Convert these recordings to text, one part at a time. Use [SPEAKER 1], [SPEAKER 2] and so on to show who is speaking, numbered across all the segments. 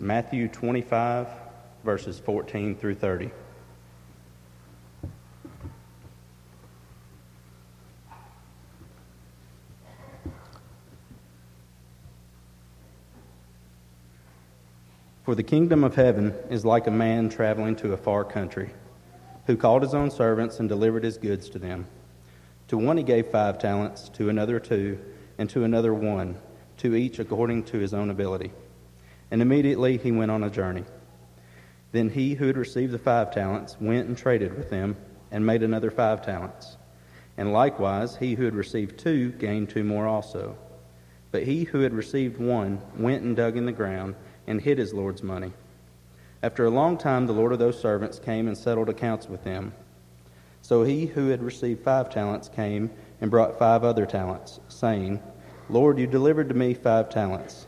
[SPEAKER 1] Matthew 25, verses 14 through 30. For the kingdom of heaven is like a man traveling to a far country, who called his own servants and delivered his goods to them. To one he gave five talents, to another two, and to another one, to each according to his own ability. And immediately he went on a journey. Then he who had received the five talents went and traded with them, and made another five talents. And likewise he who had received two gained two more also. But he who had received one went and dug in the ground and hid his Lord's money. After a long time, the Lord of those servants came and settled accounts with them. So he who had received five talents came and brought five other talents, saying, Lord, you delivered to me five talents.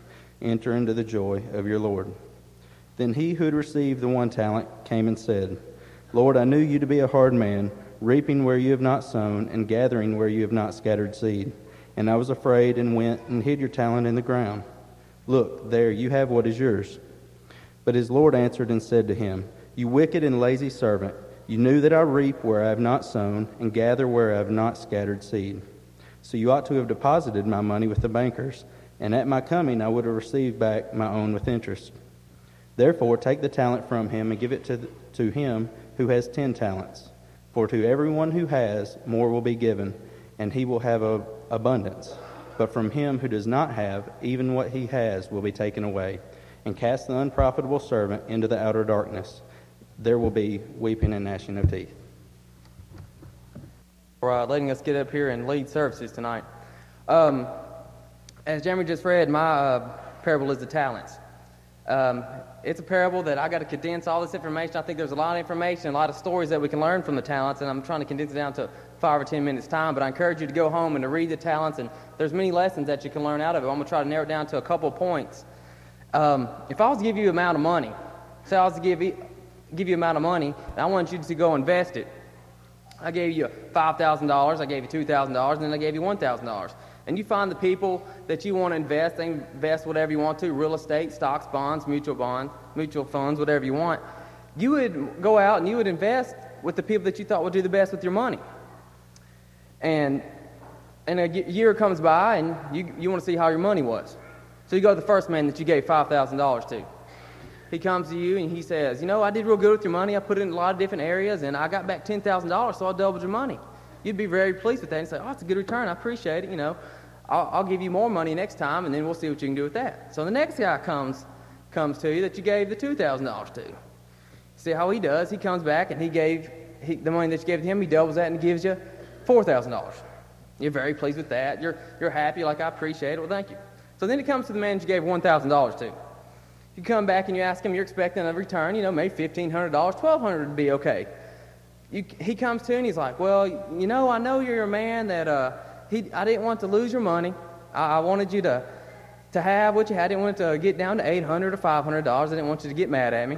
[SPEAKER 1] Enter into the joy of your Lord. Then he who had received the one talent came and said, Lord, I knew you to be a hard man, reaping where you have not sown, and gathering where you have not scattered seed. And I was afraid and went and hid your talent in the ground. Look, there you have what is yours. But his Lord answered and said to him, You wicked and lazy servant, you knew that I reap where I have not sown, and gather where I have not scattered seed. So you ought to have deposited my money with the bankers, and at my coming I would have received back my own with interest. Therefore, take the talent from him and give it to, the, to him who has ten talents. For to everyone who has, more will be given, and he will have a, abundance. But from him who does not have, even what he has will be taken away and cast the unprofitable servant into the outer darkness. There will be weeping and gnashing of teeth.
[SPEAKER 2] For uh, letting us get up here and lead services tonight. Um, as Jeremy just read, my uh, parable is the talents. Um, it's a parable that I got to condense all this information. I think there's a lot of information, a lot of stories that we can learn from the talents, and I'm trying to condense it down to five or ten minutes time. But I encourage you to go home and to read the talents, and there's many lessons that you can learn out of it. I'm going to try to narrow it down to a couple points. Um, if I was to give you an amount of money, say I was to give you, give you an amount of money, and I want you to go invest it. I gave you $5,000, I gave you $2,000, and then I gave you $1,000. And you find the people that you want to invest, they invest whatever you want to, real estate, stocks, bonds, mutual bonds, mutual funds, whatever you want. You would go out and you would invest with the people that you thought would do the best with your money. And, and a year comes by and you, you want to see how your money was. So you go to the first man that you gave $5,000 to. He comes to you and he says, You know, I did real good with your money. I put it in a lot of different areas and I got back $10,000, so I doubled your money. You'd be very pleased with that and say, Oh, it's a good return. I appreciate it. You know, I'll, I'll give you more money next time and then we'll see what you can do with that. So the next guy comes, comes to you that you gave the $2,000 to. See how he does? He comes back and he gave he, the money that you gave to him, he doubles that and gives you $4,000. You're very pleased with that. You're, you're happy, like, I appreciate it. Well, thank you. So then it comes to the man that you gave $1,000 to. You come back and you ask him, you're expecting a return, you know, maybe $1,500, $1,200 would be okay. You, he comes to and he's like, well, you know, I know you're a man that uh, he, I didn't want to lose your money. I, I wanted you to, to have what you had. I didn't want to get down to 800 or $500. I didn't want you to get mad at me.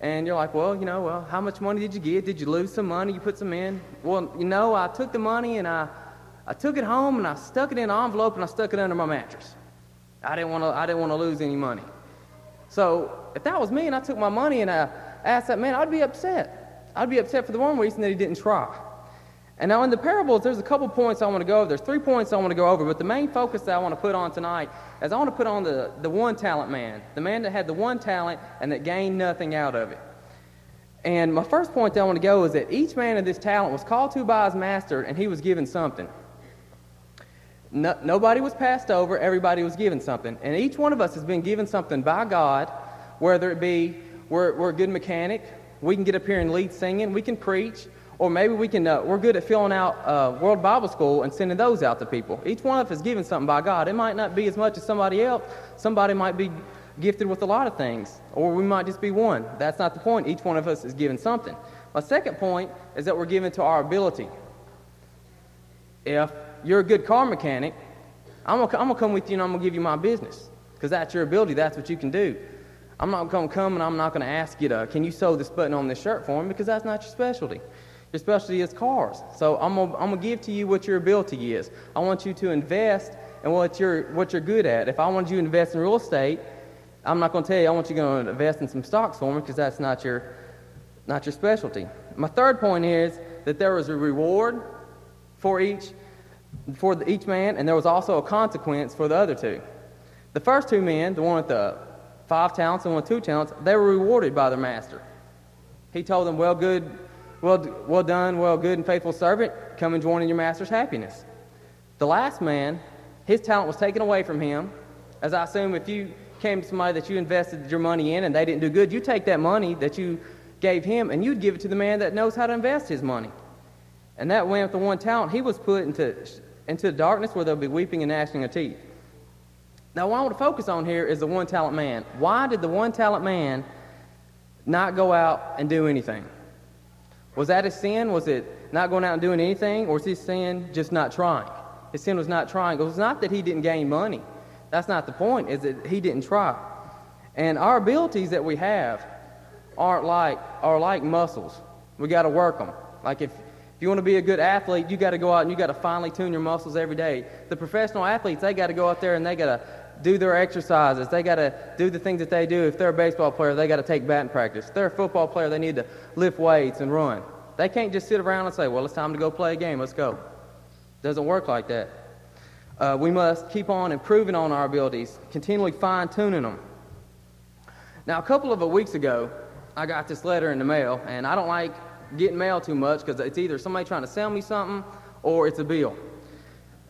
[SPEAKER 2] And you're like, well, you know, well, how much money did you get? Did you lose some money? You put some in? Well, you know, I took the money and I, I took it home and I stuck it in an envelope and I stuck it under my mattress. I didn't want to, I didn't want to lose any money. So if that was me and I took my money and I asked that man, I'd be upset. I'd be upset for the one reason that he didn't try. And now in the parables, there's a couple points I want to go over. There's three points I want to go over, but the main focus that I want to put on tonight is I want to put on the, the one talent man, the man that had the one talent and that gained nothing out of it. And my first point that I want to go is that each man of this talent was called to by his master and he was given something. No, nobody was passed over, everybody was given something. And each one of us has been given something by God, whether it be we're, we're a good mechanic, we can get up here and lead singing, we can preach, or maybe we can, uh, we're good at filling out uh, World Bible School and sending those out to people. Each one of us is given something by God. It might not be as much as somebody else. Somebody might be gifted with a lot of things, or we might just be one. That's not the point. Each one of us is given something. My second point is that we're given to our ability. If you're a good car mechanic, I'm going to come with you and I'm going to give you my business because that's your ability. That's what you can do. I'm not going to come and I'm not going to ask you to, can you sew this button on this shirt for me because that's not your specialty. Your specialty is cars. So I'm going I'm to give to you what your ability is. I want you to invest in what you're, what you're good at. If I wanted you to invest in real estate, I'm not going to tell you I want you to invest in some stocks for me because that's not your, not your specialty. My third point is that there was a reward for each, for each man, and there was also a consequence for the other two. The first two men, the one with the five talents and one two talents, they were rewarded by their master. He told them, Well, good, well, well done, well, good and faithful servant, come and join in your master's happiness. The last man, his talent was taken away from him. As I assume if you came to somebody that you invested your money in and they didn't do good, you take that money that you gave him and you'd give it to the man that knows how to invest his money. And that went with the one talent, he was put into, into darkness where there'll be weeping and gnashing of teeth. Now, what I want to focus on here is the one talent man. Why did the one talent man not go out and do anything? Was that his sin? Was it not going out and doing anything? Or was his sin just not trying? His sin was not trying. It was not that he didn't gain money. That's not the point, is that he didn't try. And our abilities that we have aren't like, are like muscles. We got to work them. Like if, if you want to be a good athlete, you got to go out and you got to finely tune your muscles every day. The professional athletes, they got to go out there and they got to do their exercises. They got to do the things that they do. If they're a baseball player, they got to take batting practice. If they're a football player, they need to lift weights and run. They can't just sit around and say, well, it's time to go play a game. Let's go. Doesn't work like that. Uh, we must keep on improving on our abilities, continually fine tuning them. Now, a couple of weeks ago, I got this letter in the mail, and I don't like getting mail too much because it's either somebody trying to sell me something or it's a bill.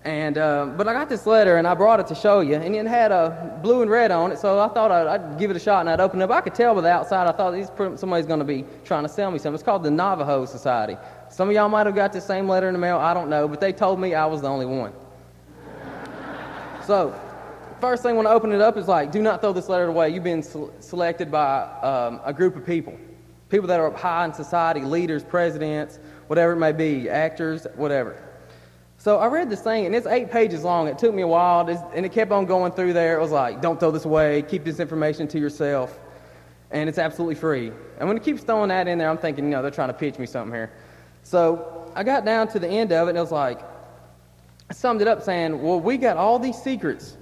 [SPEAKER 2] And, uh, but I got this letter and I brought it to show you, and it had a blue and red on it, so I thought I'd, I'd give it a shot and I'd open it up. I could tell by the outside, I thought somebody's going to be trying to sell me something. It's called the Navajo Society. Some of y'all might have got the same letter in the mail, I don't know, but they told me I was the only one. so, first thing when I open it up is like, do not throw this letter away. You've been selected by um, a group of people. People that are up high in society, leaders, presidents, whatever it may be, actors, whatever. So I read this thing, and it's eight pages long. It took me a while, and it kept on going through there. It was like, don't throw this away, keep this information to yourself, and it's absolutely free. And when it keeps throwing that in there, I'm thinking, you know, they're trying to pitch me something here. So I got down to the end of it, and it was like, I summed it up saying, well, we got all these secrets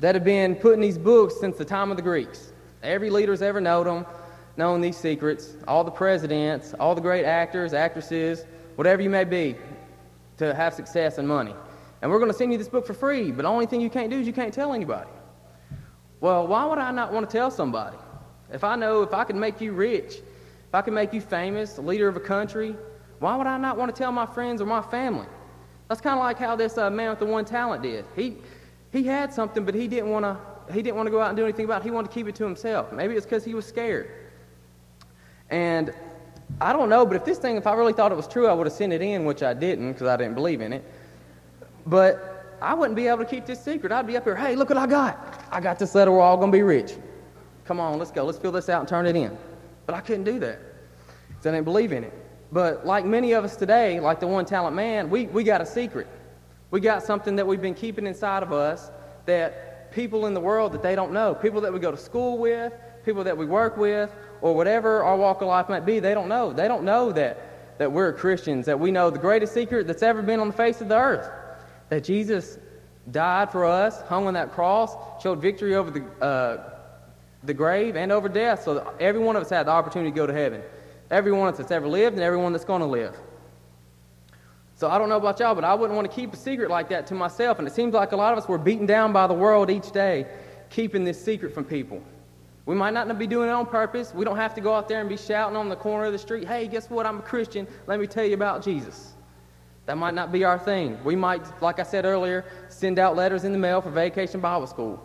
[SPEAKER 2] that have been put in these books since the time of the Greeks. Every leader's ever known them, known these secrets. All the presidents, all the great actors, actresses, whatever you may be, to have success and money. And we're going to send you this book for free, but the only thing you can't do is you can't tell anybody. Well, why would I not want to tell somebody? If I know if I can make you rich, if I can make you famous, the leader of a country, why would I not want to tell my friends or my family? That's kind of like how this uh, man with the one talent did. He, he had something, but he didn't want to he didn't want to go out and do anything about it. He wanted to keep it to himself. Maybe it's because he was scared. And I don't know, but if this thing, if I really thought it was true, I would have sent it in, which I didn't because I didn't believe in it. But I wouldn't be able to keep this secret. I'd be up here, hey, look what I got. I got this letter, we're all going to be rich. Come on, let's go. Let's fill this out and turn it in. But I couldn't do that because I didn't believe in it. But like many of us today, like the one talent man, we, we got a secret. We got something that we've been keeping inside of us that people in the world that they don't know, people that we go to school with, people that we work with, or whatever our walk of life might be, they don't know. They don't know that, that we're Christians, that we know the greatest secret that's ever been on the face of the earth. That Jesus died for us, hung on that cross, showed victory over the, uh, the grave and over death, so every one of us had the opportunity to go to heaven. Every one of us that's ever lived and everyone that's going to live. So I don't know about y'all, but I wouldn't want to keep a secret like that to myself. And it seems like a lot of us were beaten down by the world each day, keeping this secret from people. We might not be doing it on purpose. We don't have to go out there and be shouting on the corner of the street, hey, guess what? I'm a Christian. Let me tell you about Jesus. That might not be our thing. We might, like I said earlier, send out letters in the mail for vacation Bible school.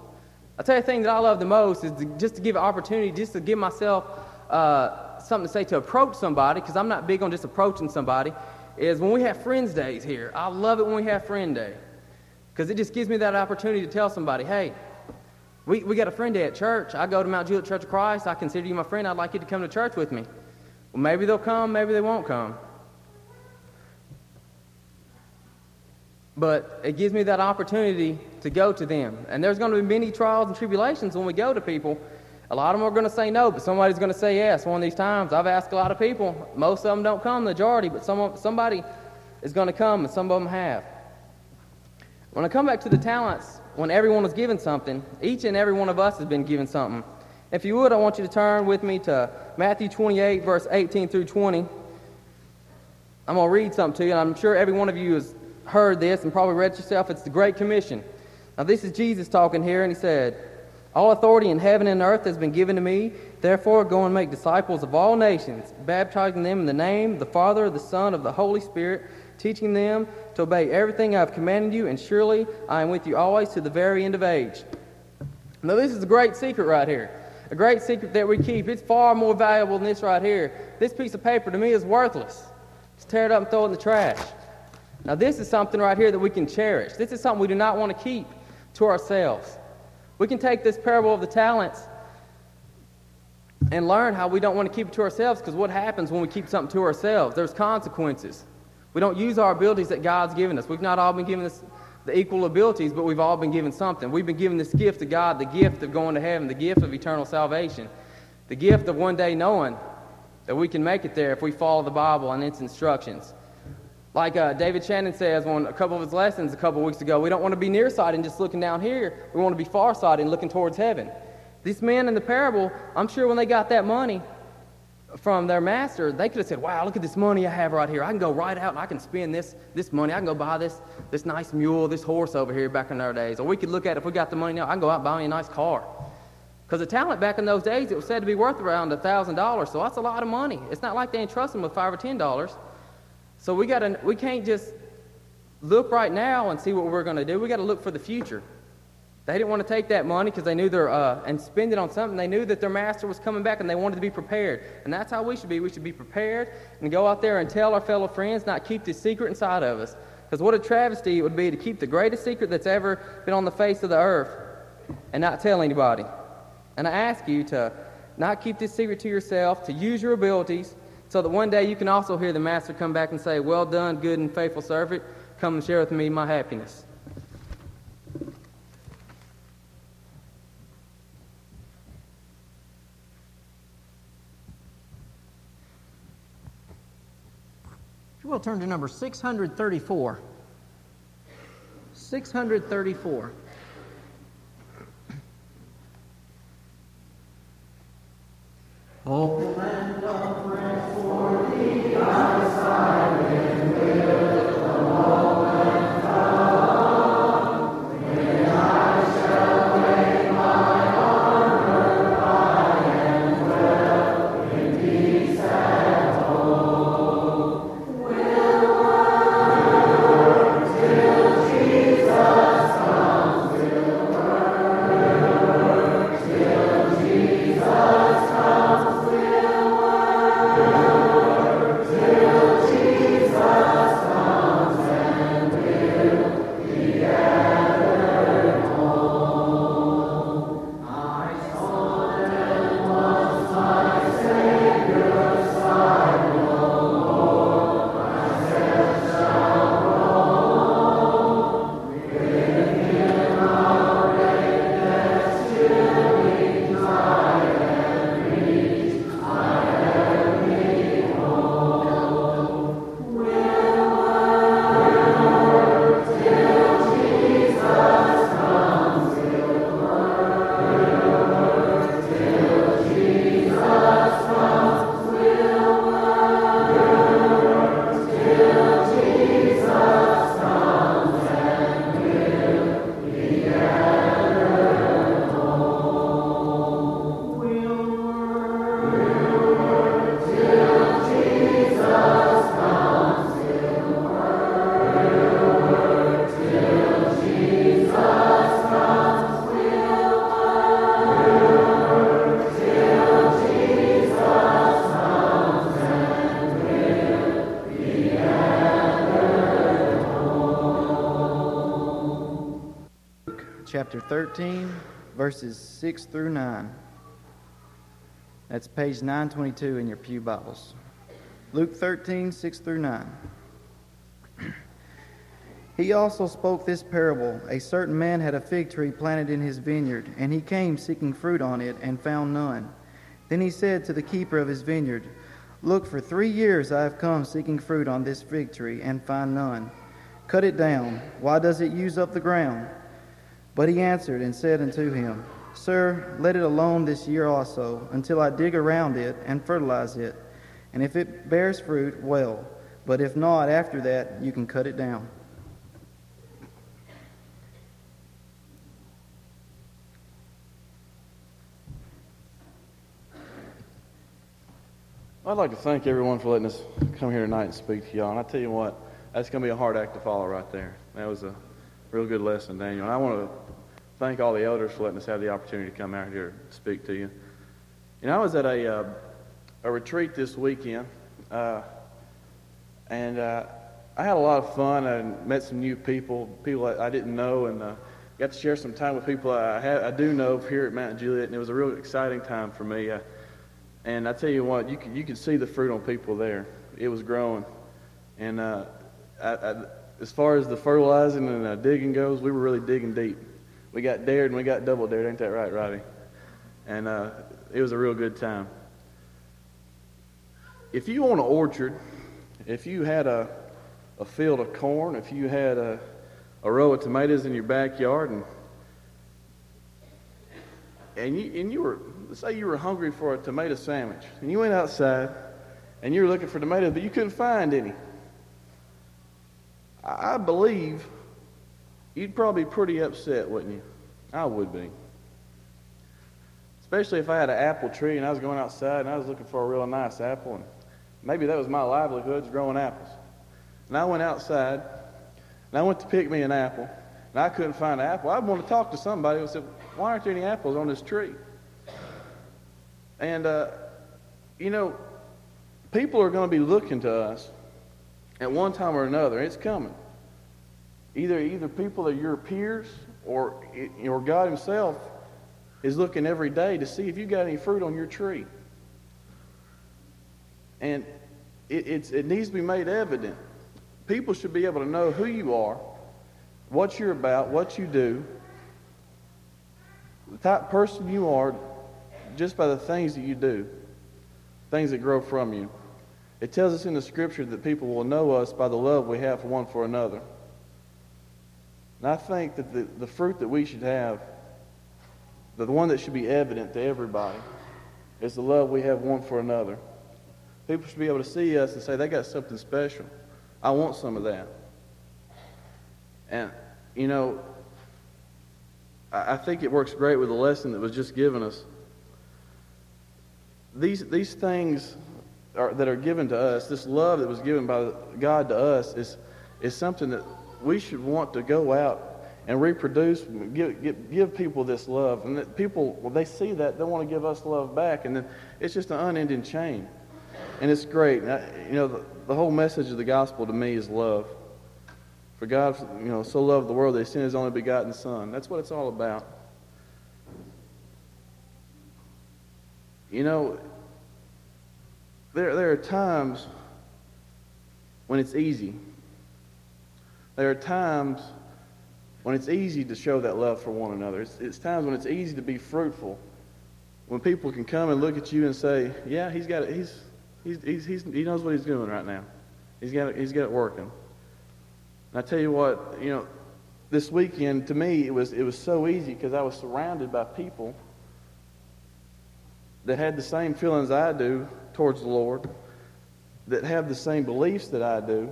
[SPEAKER 2] I'll tell you the thing that I love the most is to, just to give an opportunity, just to give myself uh, something to say to approach somebody, because I'm not big on just approaching somebody, is when we have Friends Days here. I love it when we have Friend Day, because it just gives me that opportunity to tell somebody, hey, We, we got a friend day at church. I go to Mount Juliet Church of Christ. I consider you my friend. I'd like you to come to church with me. Well, maybe they'll come, maybe they won't come. But it gives me that opportunity to go to them. And there's going to be many trials and tribulations when we go to people. A lot of them are going to say no, but somebody's going to say yes one of these times. I've asked a lot of people. Most of them don't come, the majority, but some, somebody is going to come, and some of them have. When I come back to the talents, when everyone was given something, each and every one of us has been given something. If you would, I want you to turn with me to Matthew 28, verse 18 through 20. I'm going to read something to you, and I'm sure every one of you has heard this and probably read it yourself. It's the Great Commission. Now, this is Jesus talking here, and he said, All authority in heaven and earth has been given to me. Therefore, go and make disciples of all nations, baptizing them in the name of the Father, the Son, of the Holy Spirit, teaching them to obey everything I have commanded you, and surely I am with you always to the very end of age. Now, this is a great secret right here. A great secret that we keep. It's far more valuable than this right here. This piece of paper to me is worthless. Just tear it up and throw it in the trash. Now, this is something right here that we can cherish. This is something we do not want to keep to ourselves. We can take this parable of the talents and learn how we don't want to keep it to ourselves because what happens when we keep something to ourselves? There's consequences. We don't use our abilities that God's given us. We've not all been given this, the equal abilities, but we've all been given something. We've been given this gift of God, the gift of going to heaven, the gift of eternal salvation, the gift of one day knowing that we can make it there if we follow the Bible and its instructions. Like uh, David Shannon says on a couple of his lessons a couple of weeks ago, we don't want to be nearsighted and just looking down here. We want to be farsighted and looking towards heaven. These men in the parable, I'm sure when they got that money, from their master, they could have said, Wow, look at this money I have right here. I can go right out and I can spend this, this money. I can go buy this, this nice mule, this horse over here back in our days. Or we could look at, if we got the money now, I can go out and buy me a nice car. Because the talent back in those days, it was said to be worth around a $1,000. So that's a lot of money. It's not like they entrust them with 5 or $10. So we, gotta, we can't just look right now and see what we're going to do. we got to look for the future. They didn't want to take that money because they knew their, uh, and spend it on something. They knew that their master was coming back and they wanted to be prepared. And that's how we should be. We should be prepared and go out there and tell our fellow friends, not keep this secret inside of us. Because what a travesty it would be to keep the greatest secret that's ever been on the face of the earth and not tell anybody. And I ask you to not keep this secret to yourself, to use your abilities, so that one day you can also hear the master come back and say, Well done, good and faithful servant. Come and share with me my happiness.
[SPEAKER 3] We'll turn to number 634. 634.
[SPEAKER 4] Chapter 13, verses 6 through 9. That's page 922 in your Pew Bibles. Luke 13, 6 through 9. He also spoke this parable A certain man had a fig tree planted in his vineyard, and he came seeking fruit on it, and found none. Then he said to the keeper of his vineyard, Look, for three years I have come seeking fruit on this fig tree, and find none. Cut it down. Why does it use up the ground? But he answered and said unto him, Sir, let it alone this year also, until I dig around it and fertilize it. And if it bears fruit, well. But if not, after that, you can cut it down.
[SPEAKER 5] I'd like to thank everyone for letting us come here tonight and speak to y'all. And I tell you what, that's going to be a hard act to follow right there. That was a real good lesson, Daniel. And I want to thank all the elders for letting us have the opportunity to come out here to speak to you. You know, I was at a, uh, a retreat this weekend, uh, and uh, I had a lot of fun. I met some new people, people I didn't know, and uh, got to share some time with people I, have, I do know here at Mount Juliet, and it was a real exciting time for me. Uh, and I tell you what, you could, you could see the fruit on people there. It was growing. And uh, I, I, as far as the fertilizing and uh, digging goes, we were really digging deep. We got dared and we got double dared. Ain't that right, Robbie? And uh, it was a real good time. If you own an orchard, if you had a, a field of corn, if you had a, a row of tomatoes in your backyard, and and you, and you were let's say you were hungry for a tomato sandwich, and you went outside and you were looking for tomatoes, but you couldn't find any. I believe you'd probably be pretty upset, wouldn't you? I would be. Especially if I had an apple tree and I was going outside and I was looking for a real nice apple, and maybe that was my livelihood, growing apples. And I went outside and I went to pick me an apple, and I couldn't find an apple. I'd want to talk to somebody who said, Why aren't there any apples on this tree? And, uh, you know, people are going to be looking to us at one time or another. It's coming. Either, either people are your peers or, or God Himself is looking every day to see if you got any fruit on your tree. And it, it needs to be made evident. People should be able to know who you are, what you're about, what you do, the type person you are, just by the things that you do, things that grow from you. It tells us in the scripture that people will know us by the love we have for one for another. And I think that the, the fruit that we should have, the one that should be evident to everybody, is the love we have one for another. People should be able to see us and say, they got something special. I want some of that. And, you know, I, I think it works great with the lesson that was just given us these, these things are, that are given to us, this love that was given by God to us, is, is something that we should want to go out and reproduce, give, give, give people this love. And that people, when they see that, they want to give us love back. And then it's just an unending chain. And it's great. I, you know, the, the whole message of the gospel to me is love. For God, you know, so loved the world that he sent his only begotten Son. That's what it's all about. You know, there, there are times when it's easy. There are times when it's easy to show that love for one another. It's, it's times when it's easy to be fruitful. When people can come and look at you and say, yeah, he's got it. He's, he's, he's, he's, he knows what he's doing right now. He's got it, he's got it working. And I tell you what, you know, this weekend to me it was, it was so easy because I was surrounded by people – that had the same feelings I do towards the Lord, that have the same beliefs that I do.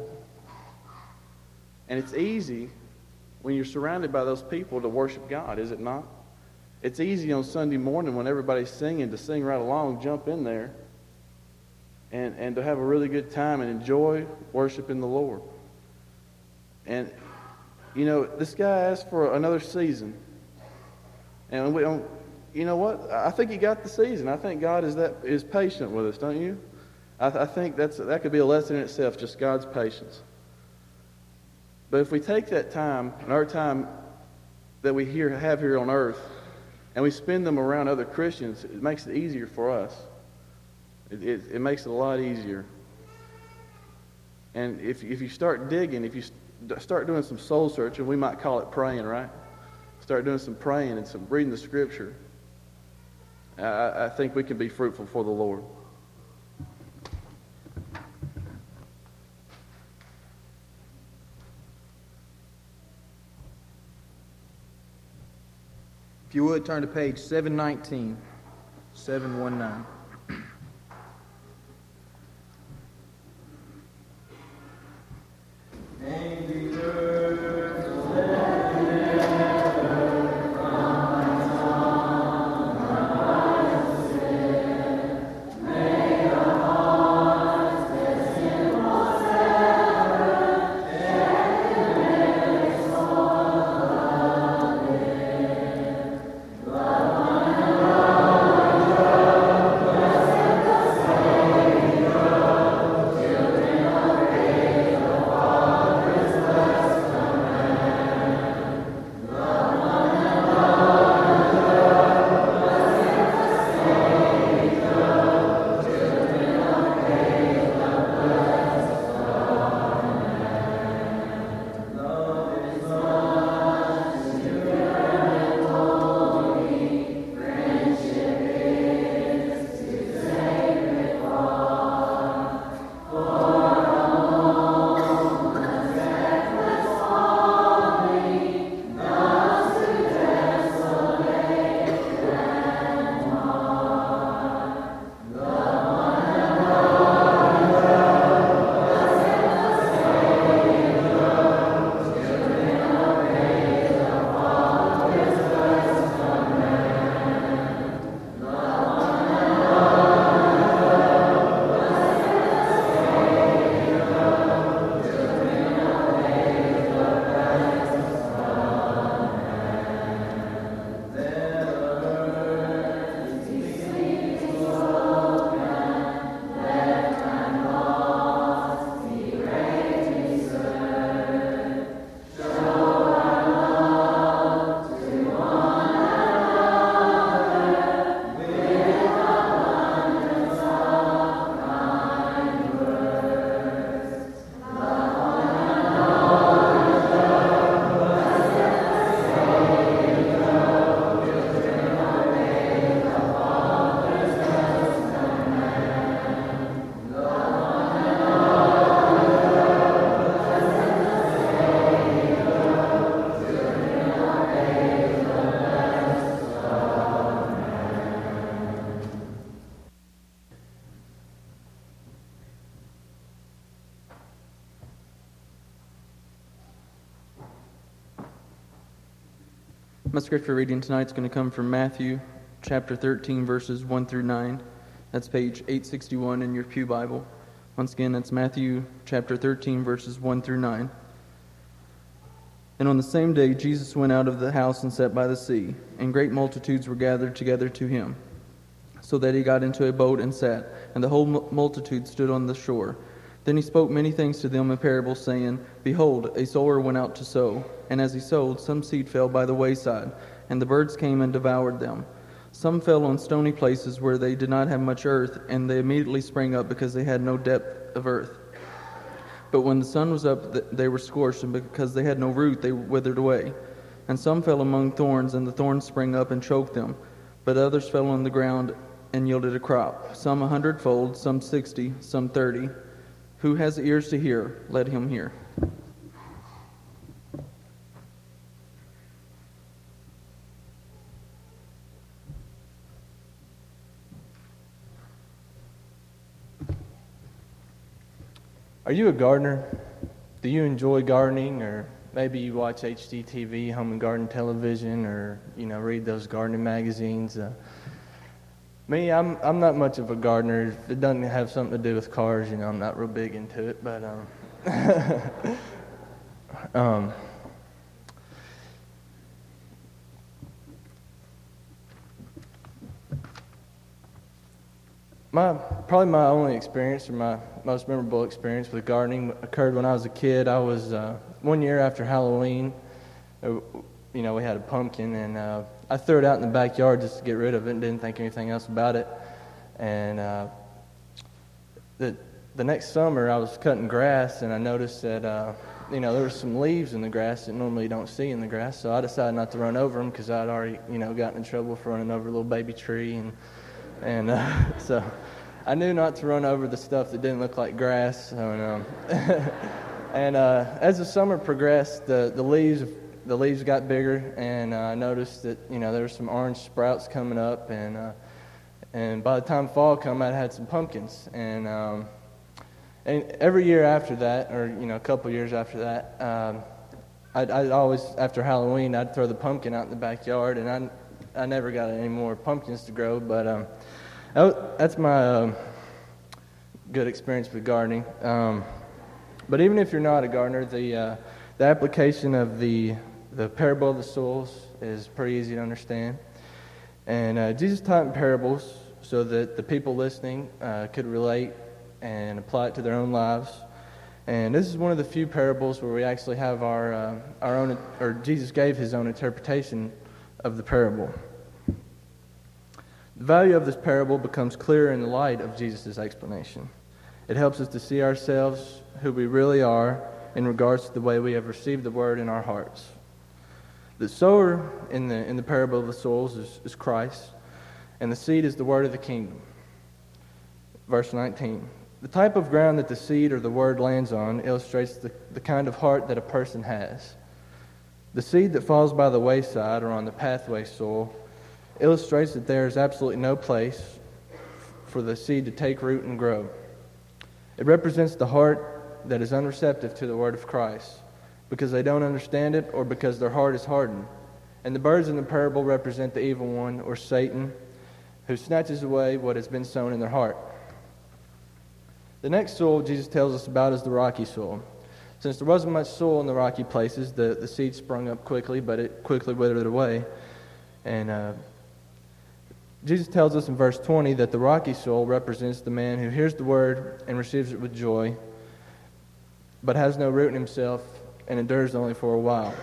[SPEAKER 5] And it's easy when you're surrounded by those people to worship God, is it not? It's easy on Sunday morning when everybody's singing to sing right along, jump in there, and, and to have a really good time and enjoy worshiping the Lord. And, you know, this guy asked for another season. And we, um, you know what? I think he got the season. I think God is that is patient with us, don't you? I, I think that's that could be a lesson in itself, just God's patience. But if we take that time and our time that we here have here on earth and we spend them around other Christians, it makes it easier for us. It, it, it makes it a lot easier. And if, if you start digging, if you st- start doing some soul searching, we might call it praying, right? Start doing some praying and some reading the scripture. I, I think we can be fruitful for the Lord.
[SPEAKER 6] If you would, turn to page 719. 719.
[SPEAKER 7] My scripture reading tonight is going to come from Matthew chapter 13, verses 1 through 9. That's page 861 in your Pew Bible. Once again, that's Matthew chapter 13, verses 1 through 9. And on the same day, Jesus went out of the house and sat by the sea, and great multitudes were gathered together to him, so that he got into a boat and sat, and the whole multitude stood on the shore. Then he spoke many things to them in parables, saying, Behold, a sower went out to sow, and as he sowed, some seed fell by the wayside, and the birds came and devoured them. Some fell on stony places where they did not have much earth, and they immediately sprang up because they had no depth of earth. But when the sun was up, they were scorched, and because they had no root, they withered away. And some fell among thorns, and the thorns sprang up and choked them. But others fell on the ground and yielded a crop, some a hundredfold, some sixty, some thirty. Who has ears to hear, let him hear.
[SPEAKER 8] Are you a gardener? Do you enjoy gardening, or maybe you watch HGTV, Home and Garden Television, or you know read those gardening magazines? Uh, me, I'm I'm not much of a gardener. If it doesn't have something to do with cars, you know, I'm not real big into it. But um, um, my probably my only experience or my most memorable experience with gardening occurred when I was a kid. I was uh, one year after Halloween. Uh, you know, we had a pumpkin, and uh, I threw it out in the backyard just to get rid of it and didn't think anything else about it. And uh, the, the next summer, I was cutting grass and I noticed that, uh, you know, there was some leaves in the grass that normally you don't see in the grass. So I decided not to run over them because I'd already, you know, gotten in trouble for running over a little baby tree. And, and uh, so I knew not to run over the stuff that didn't look like grass. And, um, and uh, as the summer progressed, the, the leaves the leaves got bigger, and uh, I noticed that you know there were some orange sprouts coming up, and uh, and by the time fall came, I had some pumpkins, and um, and every year after that, or you know a couple years after that, um, I'd, I'd always after Halloween I'd throw the pumpkin out in the backyard, and I I never got any more pumpkins to grow, but um, that, that's my um, good experience with gardening. Um, but even if you're not a gardener, the uh, the application of the the parable of the soils is pretty easy to understand. And uh, Jesus taught in parables so that the people listening uh, could relate and apply it to their own lives. And this is one of the few parables where we actually have our, uh, our own, or Jesus gave his own interpretation of the parable. The value of this parable becomes clearer in the light of Jesus' explanation. It helps us to see ourselves who we really are in regards to the way we have received the word in our hearts. The sower in the, in the parable of the soils is, is Christ, and the seed is the word of the kingdom. Verse 19. The type of ground that the seed or the word lands on illustrates the, the kind of heart that a person has. The seed that falls by the wayside or on the pathway soil illustrates that there is absolutely no place for the seed to take root and grow. It represents the heart that is unreceptive to the word of Christ because they don't understand it or because their heart is hardened. And the birds in the parable represent the evil one or Satan who snatches away what has been sown in their heart. The next soil Jesus tells us about is the rocky soil. Since there wasn't much soil in the rocky places, the, the seed sprung up quickly, but it quickly withered away. And uh, Jesus tells us in verse 20 that the rocky soil represents the man who hears the word and receives it with joy, but has no root in himself and endures only for a while.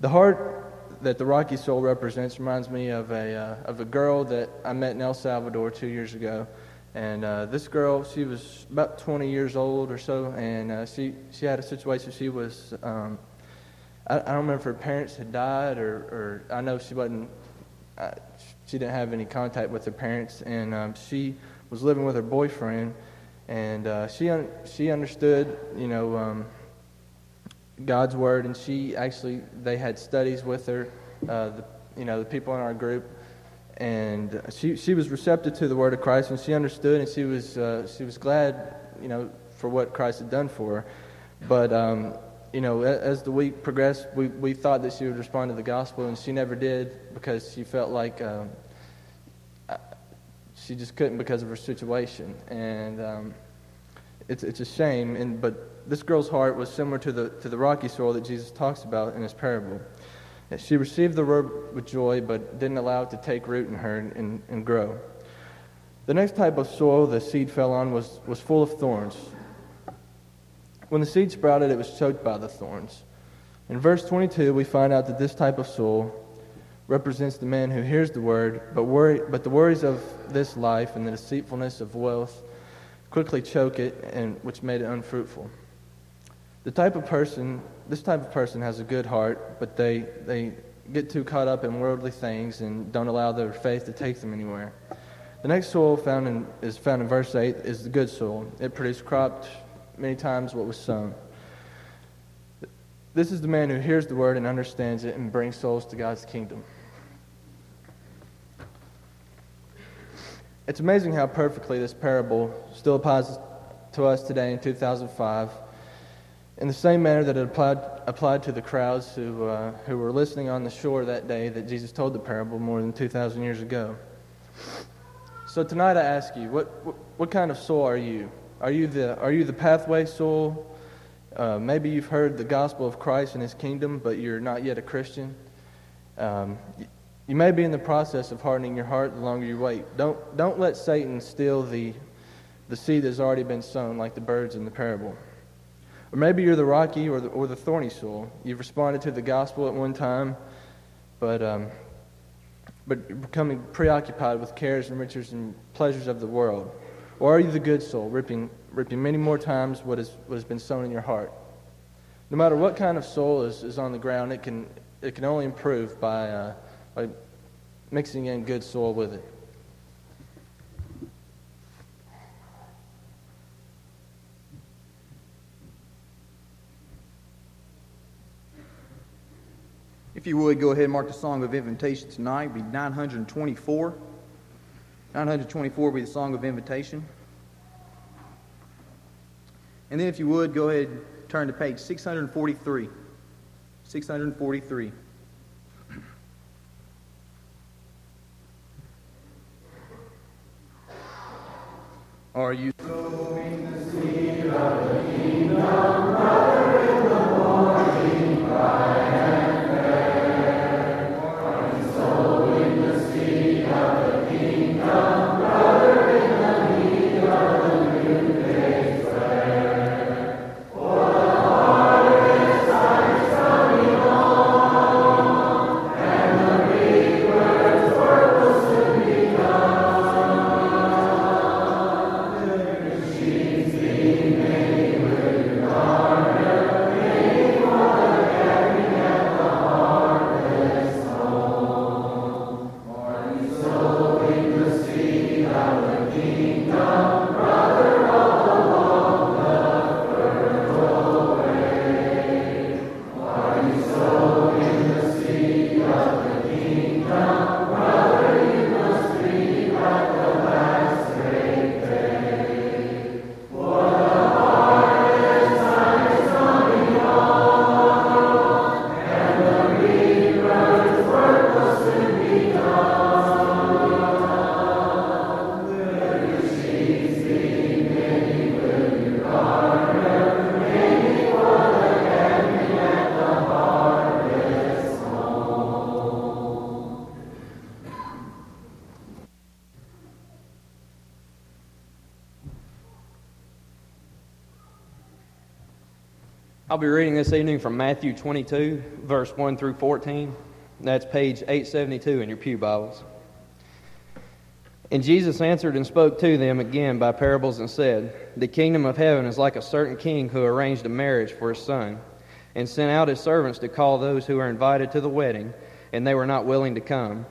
[SPEAKER 8] The heart that the rocky soul represents reminds me of a, uh, of a girl that I met in El Salvador two years ago. And uh, this girl, she was about 20 years old or so, and uh, she, she had a situation. She was, um, I, I, don't remember if her parents had died, or, or I know she wasn't, uh, she didn't have any contact with her parents, and um, she was living with her boyfriend, and uh, she, un- she understood, you know, um, God's word, and she actually they had studies with her, uh, the, you know, the people in our group, and she she was receptive to the word of Christ, and she understood, and she was uh, she was glad, you know, for what Christ had done for her. But um, you know, as the week progressed, we we thought that she would respond to the gospel, and she never did because she felt like. Um, she just couldn't because of her situation, and um, it's it's a shame. And but this girl's heart was similar to the, to the rocky soil that Jesus talks about in his parable. She received the word with joy, but didn't allow it to take root in her and, and grow. The next type of soil the seed fell on was, was full of thorns. When the seed sprouted, it was choked by the thorns. In verse 22, we find out that this type of soil represents the man who hears the word, but, worry, but the worries of this life and the deceitfulness of wealth quickly choke it, and which made it unfruitful. The type of person, this type of person has a good heart, but they, they get too caught up in worldly things and don't allow their faith to take them anywhere. The next soil found in, is found in verse 8 is the good soil. It produced crops many times what was sown. This is the man who hears the word and understands it and brings souls to God's kingdom. It's amazing how perfectly this parable still applies to us today in 2005 in the same manner that it applied, applied to the crowds who, uh, who were listening on the shore that day that Jesus told the parable more than 2,000 years ago. So tonight I ask you, what, what, what kind of soul are you? Are you the, are you the pathway soul? Uh, maybe you've heard the gospel of Christ and his kingdom, but you're not yet a Christian. Um, you may be in the process of hardening your heart the longer you wait. Don't, don't let Satan steal the, the seed that's already been sown, like the birds in the parable. Or maybe you're the rocky or the, or the thorny soil. You've responded to the gospel at one time, but um, but becoming preoccupied with cares and riches and pleasures of the world? Or are you the good soul, ripping, reaping many more times what, is, what has been sown in your heart? No matter what kind of soul is, is on the ground, it can, it can only improve by, uh, by mixing in good soil with it.
[SPEAKER 6] If you would, go ahead and mark the song of invitation tonight. It'd be 924. 924 will be the song of invitation. And then, if you would, go ahead and turn to page 643. 643. Are you?
[SPEAKER 1] Be reading this evening from Matthew 22, verse 1 through 14. That's page 872 in your Pew Bibles. And Jesus answered and spoke to them again by parables and said, The kingdom of heaven is like a certain king who arranged a marriage for his son, and sent out his servants to call those who were invited to the wedding, and they were not willing to come.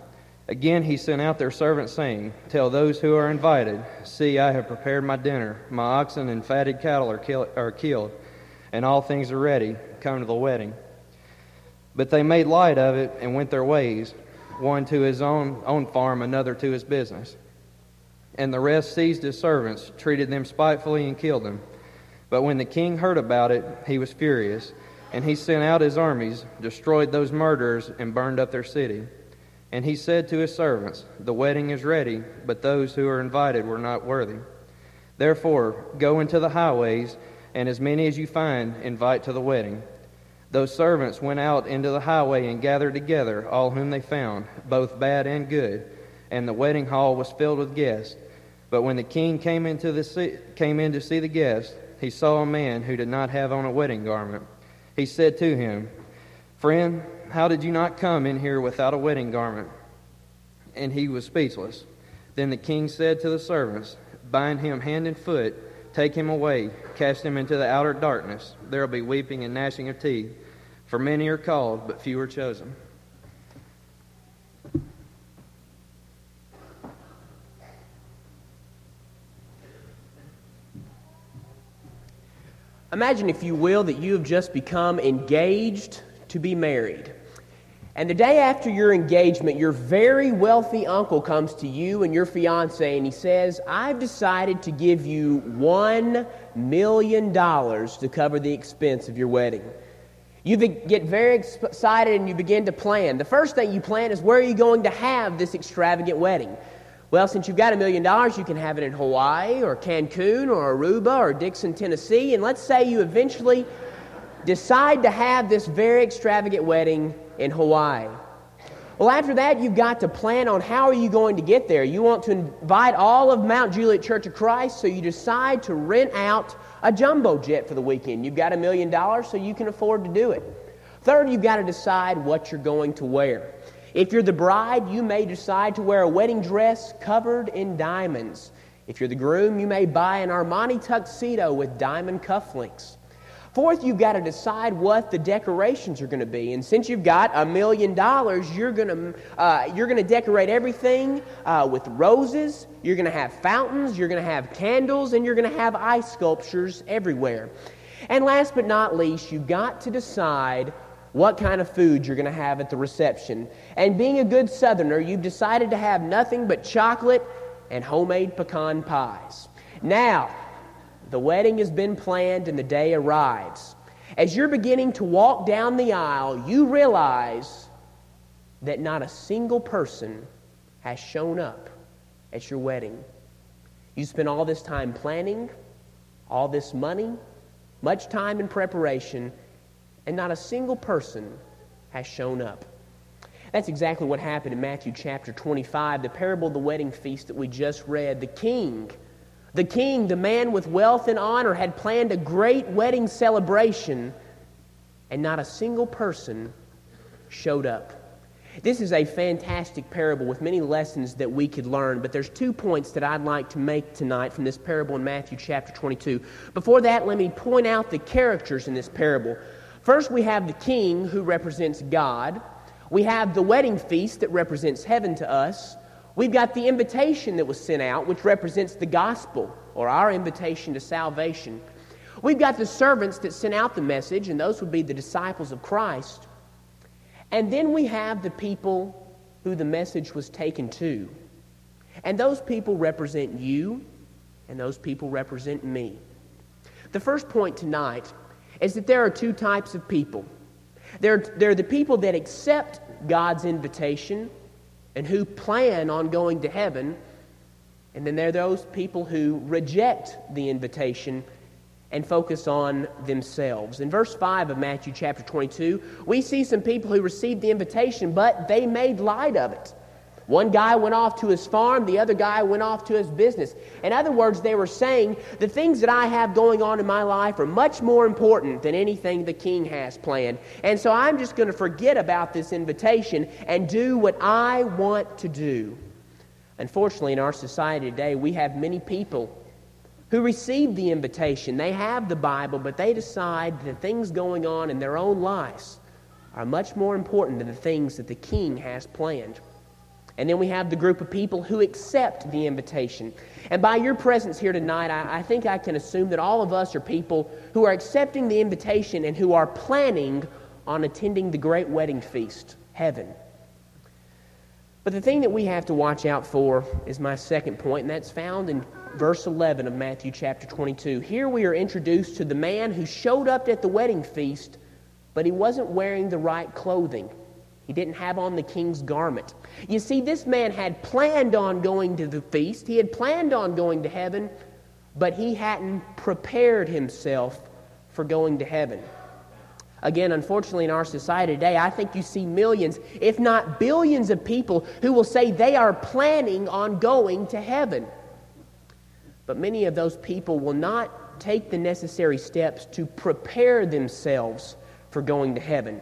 [SPEAKER 1] Again he sent out their servants, saying, Tell those who are invited, See, I have prepared my dinner. My oxen and fatted cattle are, kill- are killed and all things are ready. Come to the wedding. But they made light of it and went their ways, one to his own, own farm, another to his business. And the rest seized his servants, treated them spitefully, and killed them. But when the king heard about it, he was furious, and he sent out his armies, destroyed those murderers, and burned up their city. And he said to his servants, The wedding is ready, but those who are invited were not worthy. Therefore, go into the highways and as many as you find, invite to the wedding. Those servants went out into the highway and gathered together all whom they found, both bad and good, and the wedding hall was filled with guests. But when the king came into the came in to see the guests, he saw a man who did not have on a wedding garment. He said to him, "Friend, how did you not come in here without a wedding garment?" And he was speechless. Then the king said to the servants, "Bind him hand and foot." Take him away, cast him into the outer darkness. There will be weeping and gnashing of teeth. For many are called, but few are chosen.
[SPEAKER 9] Imagine, if you will, that you have just become engaged to be married. And the day after your engagement, your very wealthy uncle comes to you and your fiance and he says, I've decided to give you $1 million to cover the expense of your wedding. You get very excited and you begin to plan. The first thing you plan is where are you going to have this extravagant wedding? Well, since you've got a million dollars, you can have it in Hawaii or Cancun or Aruba or Dickson, Tennessee. And let's say you eventually decide to have this very extravagant wedding in Hawaii. Well, after that, you've got to plan on how are you going to get there. You want to invite all of Mount Juliet Church of Christ, so you decide to rent out a jumbo jet for the weekend. You've got a million dollars, so you can afford to do it. Third, you've got to decide what you're going to wear. If you're the bride, you may decide to wear a wedding dress covered in diamonds. If you're the groom, you may buy an Armani tuxedo with diamond cufflinks. Fourth, you've got to decide what the decorations are going to be. And since you've got a million dollars, you're going to uh, you're going to decorate everything uh, with roses. You're going to have fountains. You're going to have candles, and you're going to have ice sculptures everywhere. And last but not least, you've got to decide what kind of food you're going to have at the reception. And being a good Southerner, you've decided to have nothing but chocolate and homemade pecan pies. Now, the wedding has been planned and the day arrives. As you're beginning to walk down the aisle, you realize that not a single person has shown up at your wedding. You spent all this time planning, all this money, much time in preparation, and not a single person has shown up. That's exactly what happened in Matthew chapter 25, the parable of the wedding feast that we just read. The king, the king, the man with wealth and honor, had planned a great wedding celebration, and not a single person showed up. This is a fantastic parable with many lessons that we could learn, but there's two points that I'd like to make tonight from this parable in Matthew chapter 22. Before that, let me point out the characters in this parable. First, we have the king who represents God. We have the wedding feast that represents heaven to us. We've got the invitation that was sent out, which represents the gospel or our invitation to salvation. We've got the servants that sent out the message, and those would be the disciples of Christ. And then we have the people who the message was taken to. And those people represent you, and those people represent me. The first point tonight is that there are two types of people. There, there are the people that accept God's invitation and who plan on going to heaven, and then there are those people who reject the invitation and focus on themselves. In verse 5 of Matthew chapter 22, we see some people who received the invitation, but they made light of it. One guy went off to his farm, the other guy went off to his business. In other words, they were saying, The things that I have going on in my life are much more important than anything the king has planned. And so I'm just going to forget about this invitation and do what I want to do. Unfortunately, in our society today, we have many people who receive the invitation. They have the Bible, but they decide that things going on in their own lives are much more important than the things that the king has planned. And then we have the group of people who accept the invitation. And by your presence here tonight, I, I, think I can assume that all of us are people who are accepting the invitation and who are planning on attending the great wedding feast, heaven. But the thing that we have to watch out for is my second point, and that's found in verse 11 of Matthew chapter 22. Here we are introduced to the man who showed up at the wedding feast, but he wasn't wearing the right clothing. He didn't have on the king's garment. You see, this man had planned on going to the feast, he had planned on going to heaven, but he hadn't prepared himself for going to heaven. Again, unfortunately, in our society today, I think you see millions, if not billions, of people who will say they are planning on going to heaven. But many of those people will not take the necessary steps to prepare themselves for going to heaven.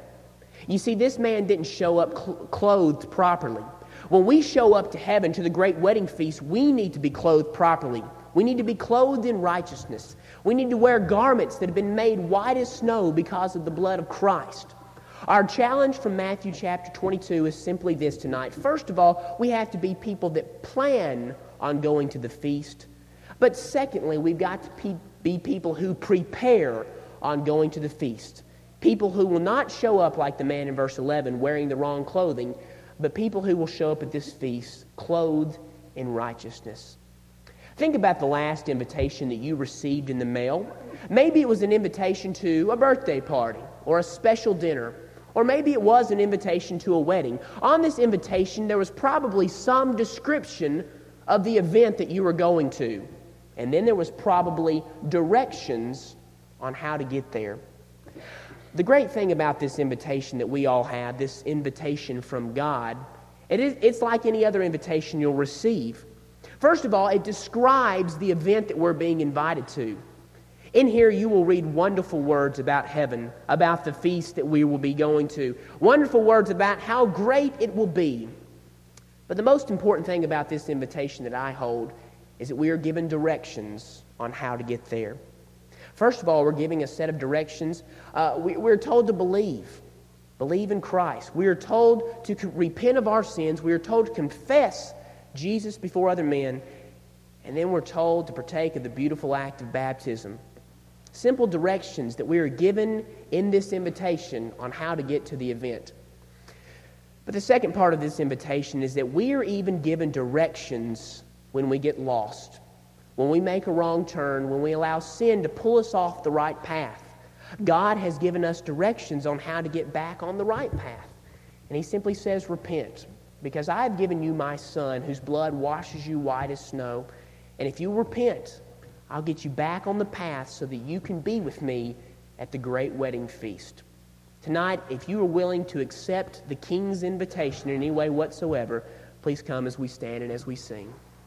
[SPEAKER 9] You see, this man didn't show up cl- clothed properly. When we show up to heaven, to the great wedding feast, we need to be clothed properly. We need to be clothed in righteousness. We need to wear garments that have been made white as snow because of the blood of Christ. Our challenge from Matthew chapter 22 is simply this tonight. First of all, we have to be people that plan on going to the feast. But secondly, we've got to be people who prepare on going to the feast. People who will not show up like the man in verse 11 wearing the wrong clothing, but people who will show up at this feast clothed in righteousness. Think about the last invitation that you received in the mail. Maybe it was an invitation to a birthday party or a special dinner, or maybe it was an invitation to a wedding. On this invitation, there was probably some description of the event that you were going to, and then there was probably directions on how to get there. The great thing about this invitation that we all have, this invitation from God, it is, it's like any other invitation you'll receive. First of all, it describes the event that we're being invited to. In here, you will read wonderful words about heaven, about the feast that we will be going to, wonderful words about how great it will be. But the most important thing about this invitation that I hold is that we are given directions on how to get there. First of all, we're giving a set of directions. Uh, we, we're told to believe, believe in Christ. We are told to repent of our sins. We are told to confess Jesus before other men. And then we're told to partake of the beautiful act of baptism. Simple directions that we are given in this invitation on how to get to the event. But the second part of this invitation is that we are even given directions when we get lost, when we make a wrong turn, when we allow sin to pull us off the right path. God has given us directions on how to get back on the right path. And He simply says, Repent, because I have given you my Son, whose blood washes you white as snow. And if you repent, I'll get you back on the path so that you can be with me at the great wedding feast. Tonight, if you are willing to accept the King's invitation in any way whatsoever, please come as we stand and as we sing.